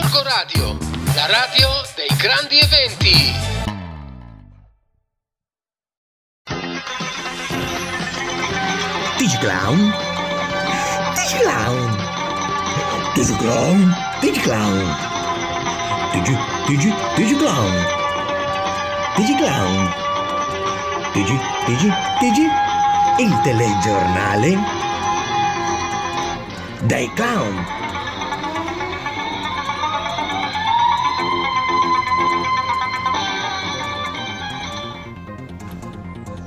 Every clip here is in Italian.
Gorgo Radio, la radio dei grandi eventi. Digiclown? Digiclown? Digiclown? Digiclown? Digi, Digi, Digiclown? Digiclown? Digi, Digi, Digi? Il telegiornale? Dai clown!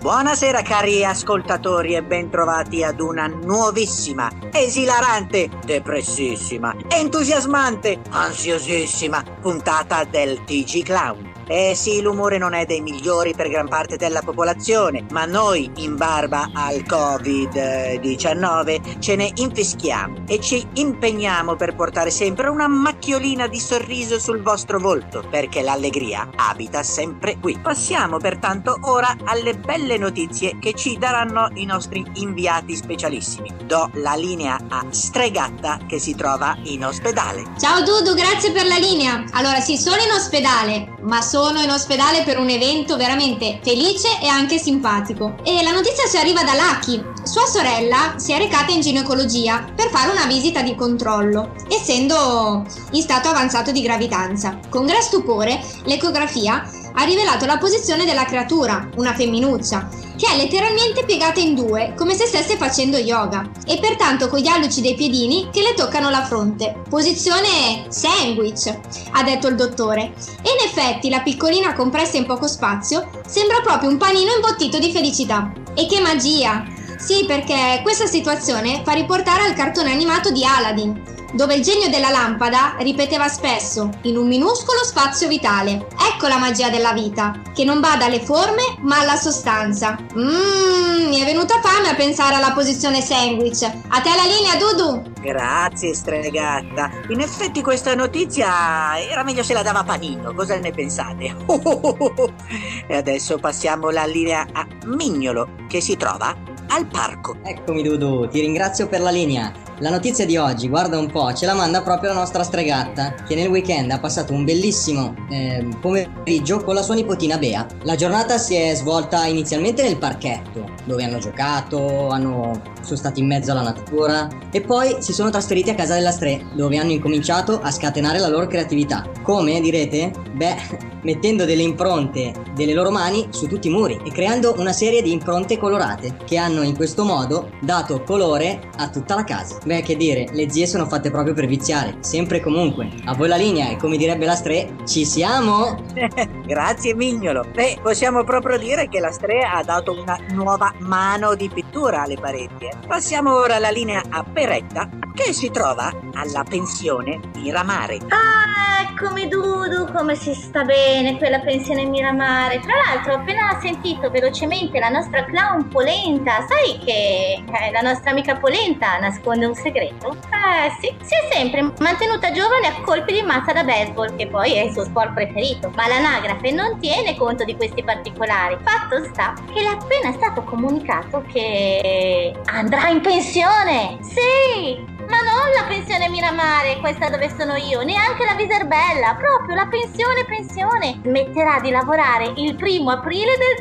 Buonasera cari ascoltatori e bentrovati ad una nuovissima, esilarante, depressissima, entusiasmante, ansiosissima puntata del TG Clown. Eh sì, l'umore non è dei migliori per gran parte della popolazione, ma noi, in barba al Covid-19, ce ne infischiamo e ci impegniamo per portare sempre una macchiolina di sorriso sul vostro volto, perché l'allegria abita sempre qui. Passiamo pertanto ora alle belle notizie che ci daranno i nostri inviati specialissimi. Do la linea a Stregatta che si trova in ospedale. Ciao Dudu, grazie per la linea. Allora sì, sono in ospedale, ma sono in ospedale per un evento veramente felice e anche simpatico. E la notizia ci arriva da Lucky. Sua sorella si è recata in ginecologia per fare una visita di controllo, essendo in stato avanzato di gravidanza. Con gran stupore, l'ecografia ha rivelato la posizione della creatura, una femminuccia, che è letteralmente piegata in due, come se stesse facendo yoga, e pertanto con gli alluci dei piedini che le toccano la fronte. Posizione sandwich, ha detto il dottore. E in effetti la piccolina compressa in poco spazio sembra proprio un panino imbottito di felicità. E che magia! Sì, perché questa situazione fa riportare al cartone animato di Aladdin, dove il genio della lampada ripeteva spesso in un minuscolo spazio vitale. Ecco la magia della vita, che non bada alle forme ma alla sostanza. Mmm, mi è venuta fame a pensare alla posizione sandwich. A te la linea, Dudu! Grazie, stregatta. In effetti questa notizia era meglio se la dava Panino, cosa ne pensate? e adesso passiamo la linea a Mignolo, che si trova al parco. Eccomi Dudu, ti ringrazio per la linea. La notizia di oggi, guarda un po', ce la manda proprio la nostra stregatta, che nel weekend ha passato un bellissimo eh, pomeriggio con la sua nipotina Bea. La giornata si è svolta inizialmente nel parchetto, dove hanno giocato, hanno, sono stati in mezzo alla natura e poi si sono trasferiti a casa della Stre, dove hanno incominciato a scatenare la loro creatività. Come direte? Beh, mettendo delle impronte delle loro mani su tutti i muri e creando una serie di impronte colorate che hanno in questo modo dato colore a tutta la casa. Beh, che dire, le zie sono fatte proprio per viziare, sempre e comunque. A voi la linea e come direbbe la Stre, ci siamo! Grazie Mignolo. Beh, possiamo proprio dire che la Stre ha dato una nuova mano di pittura alle pareti. eh. Passiamo ora alla linea a Peretta che si trova alla pensione Miramare. Ah, eccomi Dudu, come si sta bene quella pensione Miramare. Tra l'altro ho appena sentito velocemente la nostra clown Polenta. Sai che eh, la nostra amica Polenta nasconde un segreto? Eh sì, si è sempre mantenuta giovane a colpi di mazza da baseball, che poi è il suo sport preferito. Ma l'anagrafe non tiene conto di questi particolari. Fatto sta che le è appena stato comunicato che andrà in pensione. Sì, ma non la pensione Miramare, questa dove sono io, neanche la Viserbella, proprio la pensione pensione. Smetterà di lavorare il primo aprile del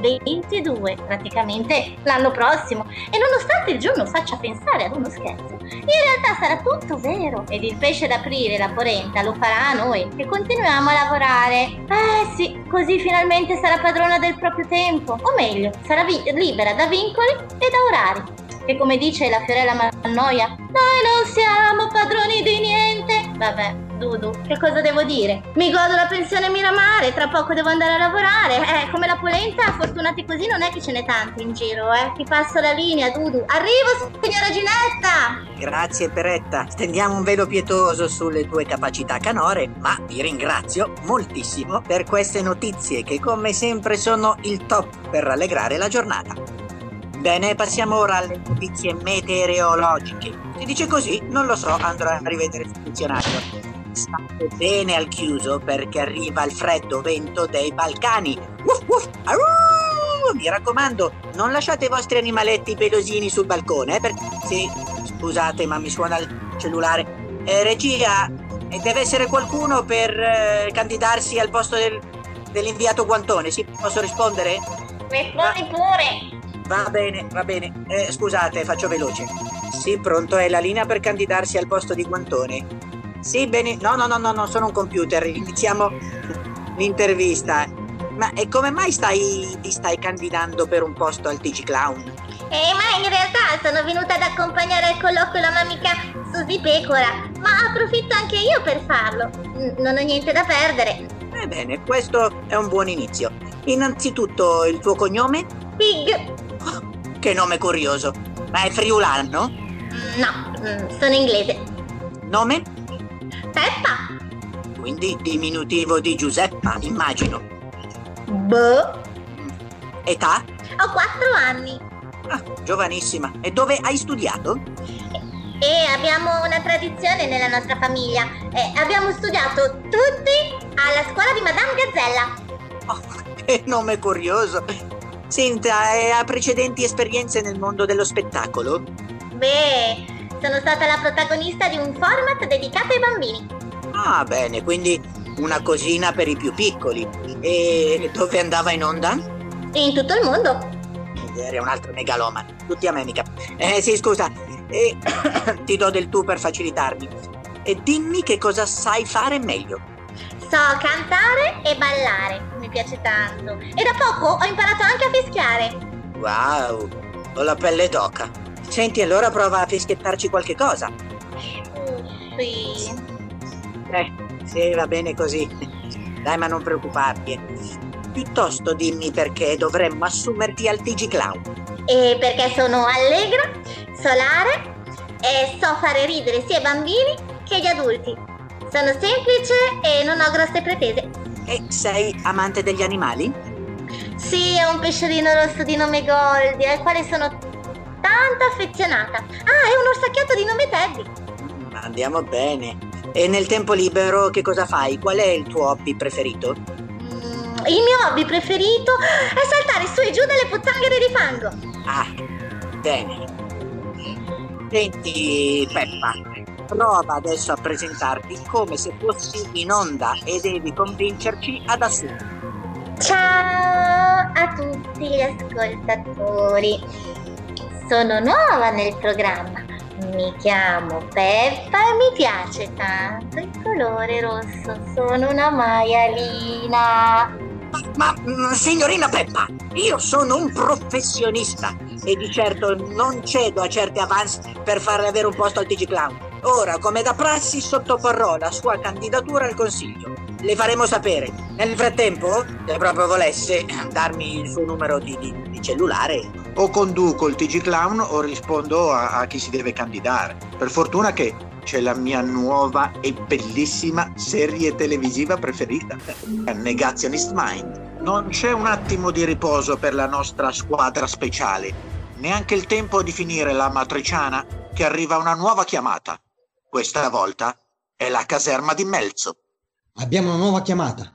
2022, praticamente l'anno prossimo. E nonostante il giorno faccia pensare ad uno scherzo, in realtà sarà tutto vero. Ed il pesce d'aprile, la polenta, lo farà a noi, che continuiamo a lavorare. Eh sì, così finalmente sarà padrona del proprio tempo. O meglio, sarà vi- libera da vincoli e da orari che come dice la Fiorella Mannoia, noi non siamo padroni di niente. Vabbè, Dudu, che cosa devo dire? Mi godo la pensione Miramare, tra poco devo andare a lavorare. Eh, come la polenta, fortunati così non è che ce n'è tanti in giro, eh. Ti passo la linea, Dudu. Arrivo, signora Ginetta! Grazie Peretta, stendiamo un velo pietoso sulle tue capacità canore, ma ti ringrazio moltissimo per queste notizie che come sempre sono il top per rallegrare la giornata. Bene, passiamo ora alle notizie meteorologiche. Si dice così? Non lo so, andrò a rivedere sul dizionario. State bene al chiuso perché arriva il freddo vento dei Balcani. Uff, uff, au! Mi raccomando, non lasciate i vostri animaletti pelosini sul balcone, eh, perché... Sì, scusate, ma mi suona il cellulare. Eh, regia, E deve essere qualcuno per eh, candidarsi al posto del- dell'inviato Guantone, sì? Posso rispondere? Rispondi pure. Va bene, va bene. Eh, scusate, faccio veloce. Sì, pronto, è la linea per candidarsi al posto di Guantone. Sì, bene. No, no, no, no, no, sono un computer. Iniziamo l'intervista. Ma e come mai stai, ti stai candidando per un posto al TG Clown? Eh, ma in realtà sono venuta ad accompagnare al colloquio la mia amica Susi Pecora, ma approfitto anche io per farlo. N- non ho niente da perdere. Ebbene, questo è un buon inizio. Innanzitutto il tuo cognome? Pig? Che nome curioso. Ma è friulano? Mm, No, mm, sono inglese. Nome? Peppa? Quindi diminutivo di Giuseppa, immagino. Boh. Età? Ho quattro anni. Ah, giovanissima. E dove hai studiato? E abbiamo una tradizione nella nostra famiglia. Eh, abbiamo studiato tutti alla scuola di Madame Gazzella. Oh, che nome curioso. Senta, e ha precedenti esperienze nel mondo dello spettacolo? Beh, sono stata la protagonista di un format dedicato ai bambini. Ah, bene, quindi una cosina per i più piccoli. E dove andava in onda? In tutto il mondo. Era un altro megalomane. Tutti a me mica. Eh sì, scusa. Eh, ti do del tu per facilitarmi. E dimmi che cosa sai fare meglio. So cantare e ballare. Mi piace tanto. E da poco ho imparato anche a fischiare. Wow, ho la pelle d'oca. Senti, allora prova a fischiettarci qualche cosa. Uffi. Eh, sì, va bene così. Dai, ma non preoccuparti. eh. Piuttosto dimmi perché dovremmo assumerti al TG Clown. E perché sono allegra, solare e so fare ridere sia i bambini che gli adulti. Sono semplice e non ho grosse pretese. E sei amante degli animali? Sì, ho un pesciolino rosso di nome Goldie, al quale sono tanto affezionata. Ah, e un orsacchiotto di nome Teddy. Mm, Andiamo bene. E nel tempo libero che cosa fai? Qual è il tuo hobby preferito? Mm, il mio hobby preferito è saltare su e giù dalle pozzanghere di fango. Ah, bene. Senti, Peppa, prova adesso a presentarti come se fossi in onda e devi convincerci ad assumerti. Ciao a tutti gli ascoltatori. Sono nuova nel programma. Mi chiamo Peppa e mi piace tanto il colore rosso. Sono una maialina. Ma, mm, signorina Peppa, io sono un professionista e di certo non cedo a certe avance per farle avere un posto al TG Clown. Ora, come da prassi, sottoporrò la sua candidatura al consiglio. Le faremo sapere. Nel frattempo, se proprio volesse darmi il suo numero di, di- di cellulare. O conduco il TG Clown o rispondo a, a chi si deve candidare. Per fortuna che c'è la mia nuova e bellissima serie televisiva preferita, Negationist Mind. Non c'è un attimo di riposo per la nostra squadra speciale, neanche il tempo di finire la matriciana che arriva una nuova chiamata. Questa volta è la caserma di Melzo. Abbiamo una nuova chiamata.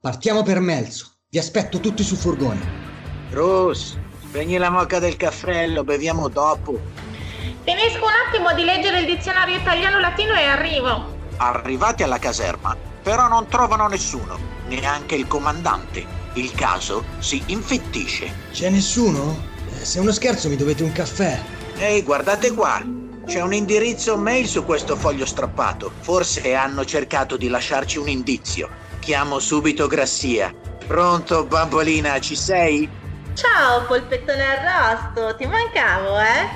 Partiamo per Melzo. Vi aspetto tutti sul furgone. Rus, spegni la mocca del caffè, lo beviamo dopo. Finisco un attimo di leggere il dizionario italiano-latino e arrivo. Arrivati alla caserma, però non trovano nessuno, neanche il comandante. Il caso si infittisce. C'è nessuno? Eh, Se è uno scherzo mi dovete un caffè. Ehi, guardate qua! C'è un indirizzo mail su questo foglio strappato. Forse hanno cercato di lasciarci un indizio. Chiamo subito Grassia. Pronto, bambolina, ci sei? Ciao, polpettone arrosto, ti mancavo, eh?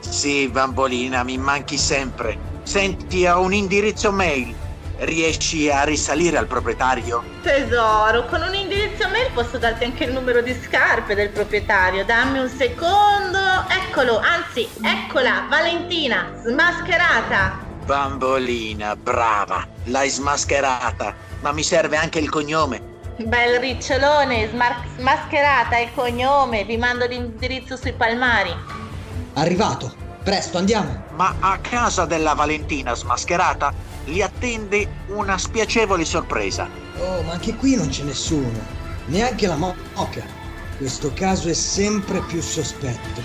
Sì, bambolina, mi manchi sempre. Senti, ho un indirizzo mail. Riesci a risalire al proprietario? Tesoro, con un indirizzo mail posso darti anche il numero di scarpe del proprietario. Dammi un secondo. Eccolo, anzi, eccola, Valentina, smascherata. Bambolina, brava, l'hai smascherata. Ma mi serve anche il cognome. Bel ricciolone, smar- smascherata il cognome. Vi mando l'indirizzo sui palmari. Arrivato. Presto, andiamo. Ma a casa della Valentina smascherata li attende una spiacevole sorpresa. Oh, ma anche qui non c'è nessuno. Neanche la moca. Questo caso è sempre più sospetto.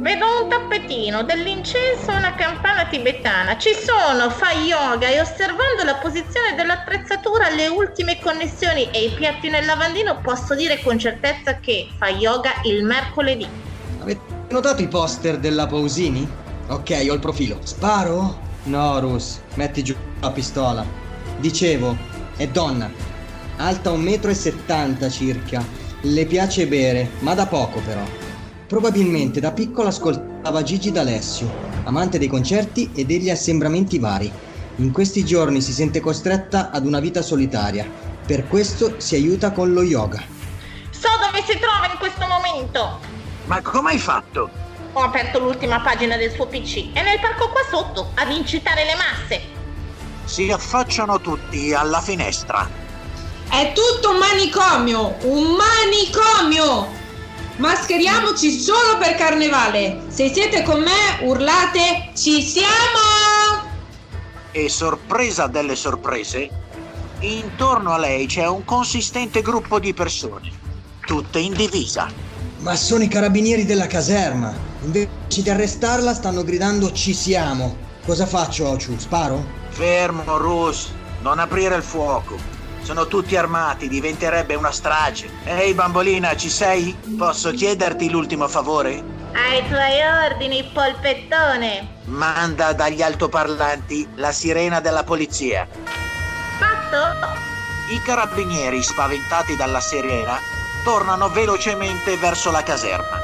Vedo un tappetino, dell'incenso e una campana tibetana. Ci sono, fa yoga e osservando la posizione dell'attrezzatura, le ultime connessioni e i piatti nel lavandino, posso dire con certezza che fa yoga il mercoledì. Avete notato i poster della Pausini? Ok, ho il profilo. Sparo? No, Rus, metti giù la pistola. Dicevo, è donna. Alta 1,70 m circa. Le piace bere, ma da poco però. Probabilmente da piccola ascoltava Gigi D'Alessio, amante dei concerti e degli assembramenti vari. In questi giorni si sente costretta ad una vita solitaria. Per questo si aiuta con lo yoga. So dove si trova in questo momento. Ma come hai fatto? Ho aperto l'ultima pagina del suo PC. È nel parco qua sotto, ad incitare le masse. Si affacciano tutti alla finestra. È tutto un manicomio! Un manicomio! Mascheriamoci solo per carnevale! Se siete con me, urlate ci siamo! E sorpresa delle sorprese, intorno a lei c'è un consistente gruppo di persone, tutte in divisa. Ma sono i carabinieri della caserma. Invece di arrestarla stanno gridando ci siamo. Cosa faccio, Ociu? Sparo? Fermo, Rus, non aprire il fuoco. Sono tutti armati, diventerebbe una strage. Ehi bambolina, ci sei? Posso chiederti l'ultimo favore? Ai tuoi ordini, polpettone. Manda dagli altoparlanti la sirena della polizia. Fatto? I carabinieri, spaventati dalla sirena, tornano velocemente verso la caserma.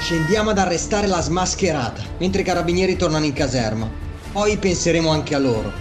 Scendiamo ad arrestare la smascherata, mentre i carabinieri tornano in caserma. Poi penseremo anche a loro.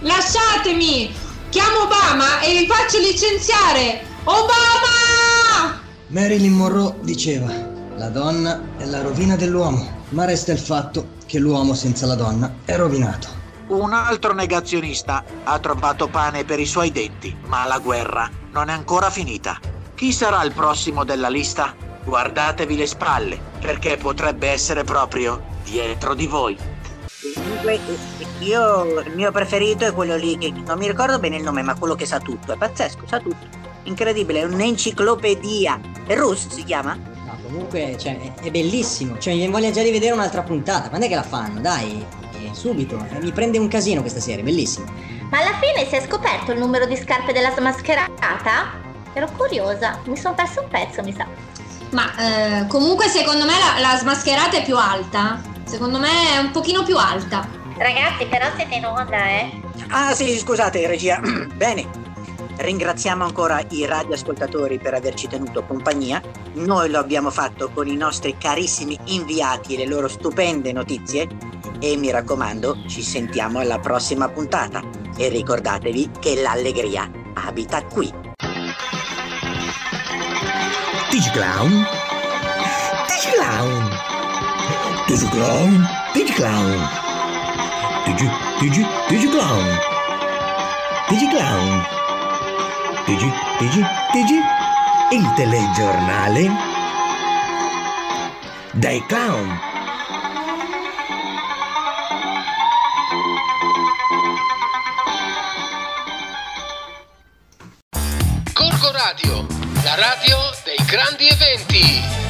Lasciatemi! Chiamo Obama e vi faccio licenziare! Obama! Marilyn Monroe diceva, la donna è la rovina dell'uomo, ma resta il fatto che l'uomo senza la donna è rovinato. Un altro negazionista ha trovato pane per i suoi denti, ma la guerra non è ancora finita. Chi sarà il prossimo della lista? Guardatevi le spalle, perché potrebbe essere proprio dietro di voi. Comunque, io il mio preferito è quello lì che non mi ricordo bene il nome, ma quello che sa tutto. È pazzesco, sa tutto. Incredibile, è un'enciclopedia. Rus si chiama? No, comunque, cioè, è, è bellissimo. Cioè, mi voglia già di vedere un'altra puntata. Quando è che la fanno? Dai, eh, subito. Eh, mi prende un casino questa serie, bellissima. Ma alla fine si è scoperto il numero di scarpe della smascherata? Ero curiosa, mi sono perso un pezzo, mi sa. Ma eh, comunque secondo me la, la smascherata è più alta. Secondo me è un pochino più alta. Ragazzi, però siete in onda, eh? Ah sì, scusate regia. Bene. Ringraziamo ancora i radioascoltatori per averci tenuto compagnia. Noi lo abbiamo fatto con i nostri carissimi inviati e le loro stupende notizie. E mi raccomando, ci sentiamo alla prossima puntata. E ricordatevi che l'allegria abita qui. Digiclown? Digiclown? Digiclown? Digiclown? Digi, Digi, Digiclown? Digiclown? Digi, Digi, Digi? Il telegiornale? Dai clown! Corco Radio, la radio dei grandi eventi.